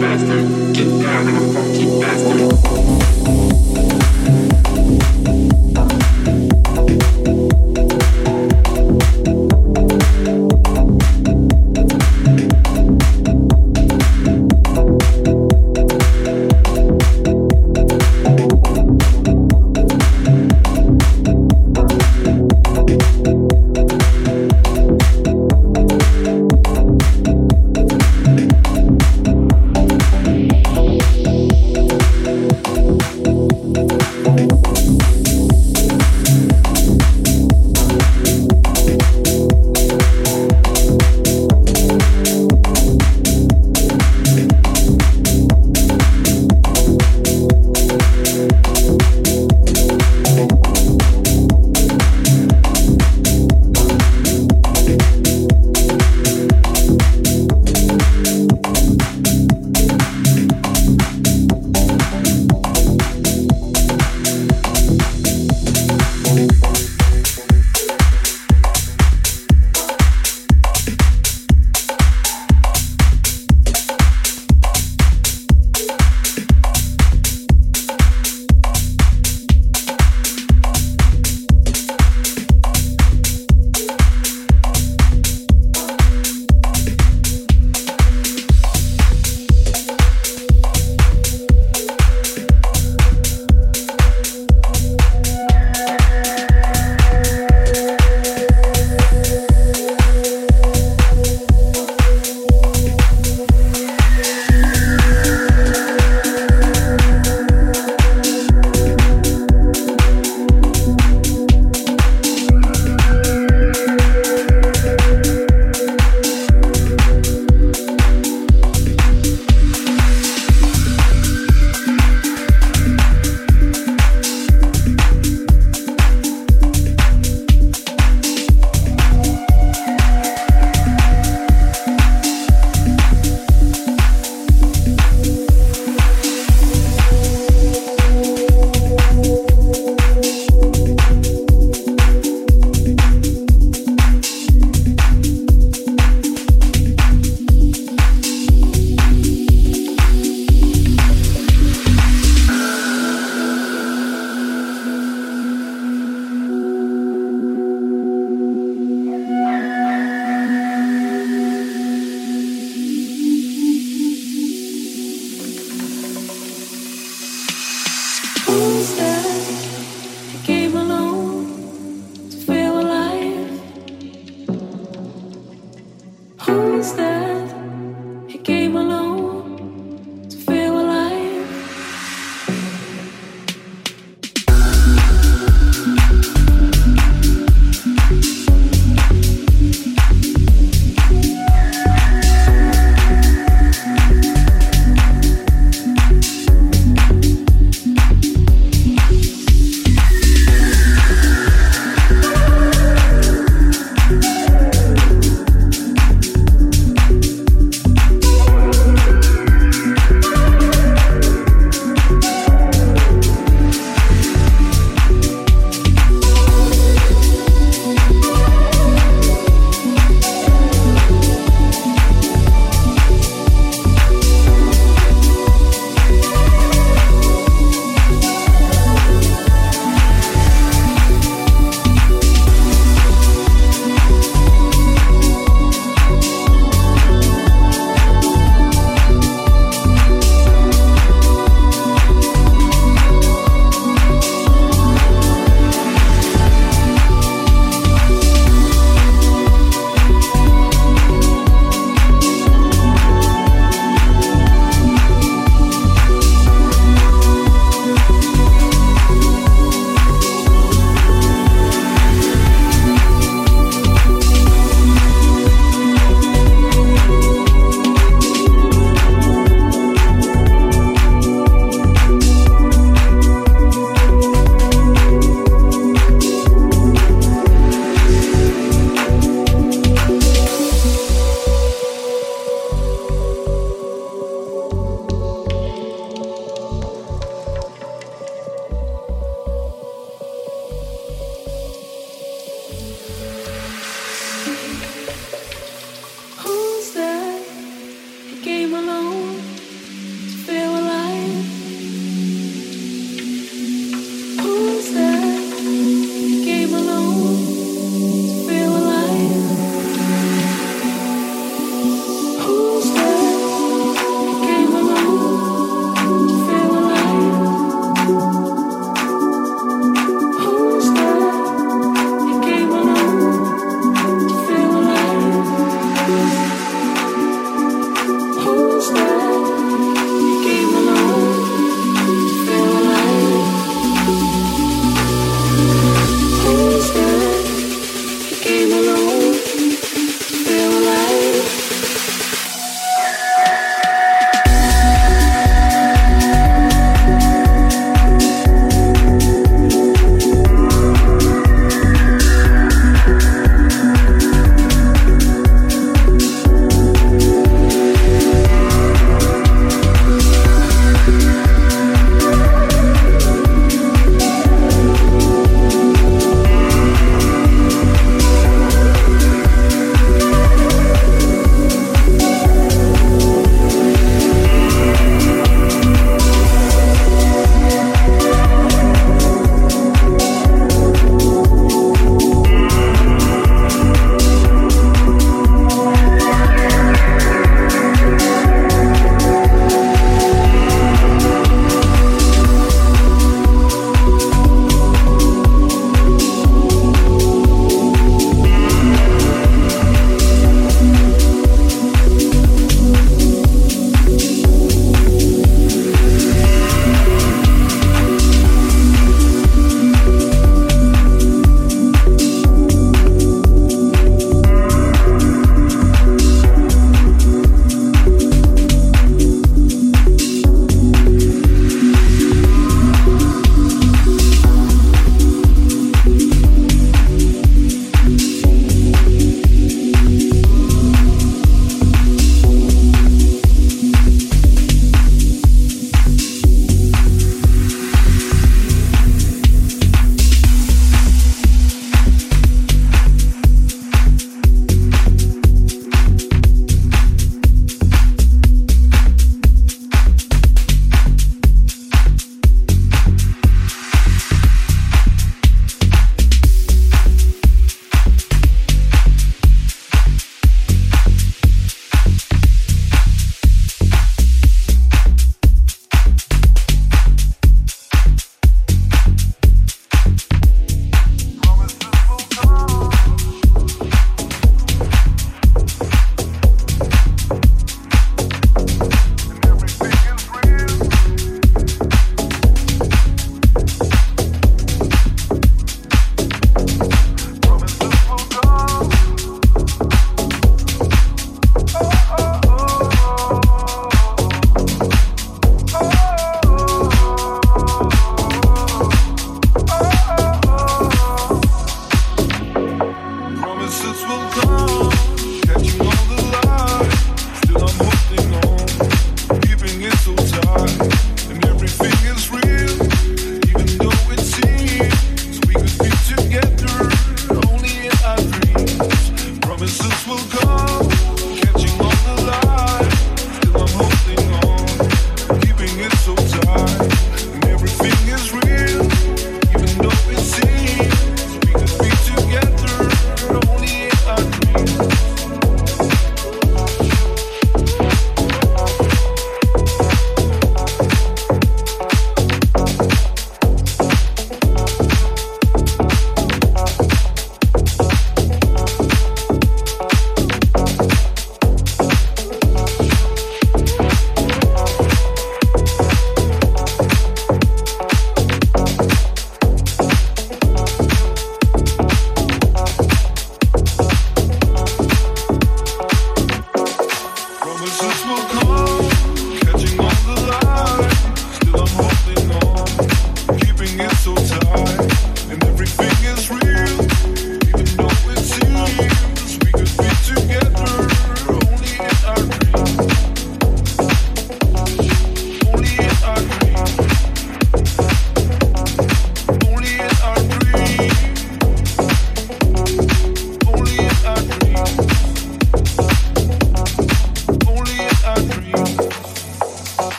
bastard. Get down, funky bastard.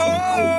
Only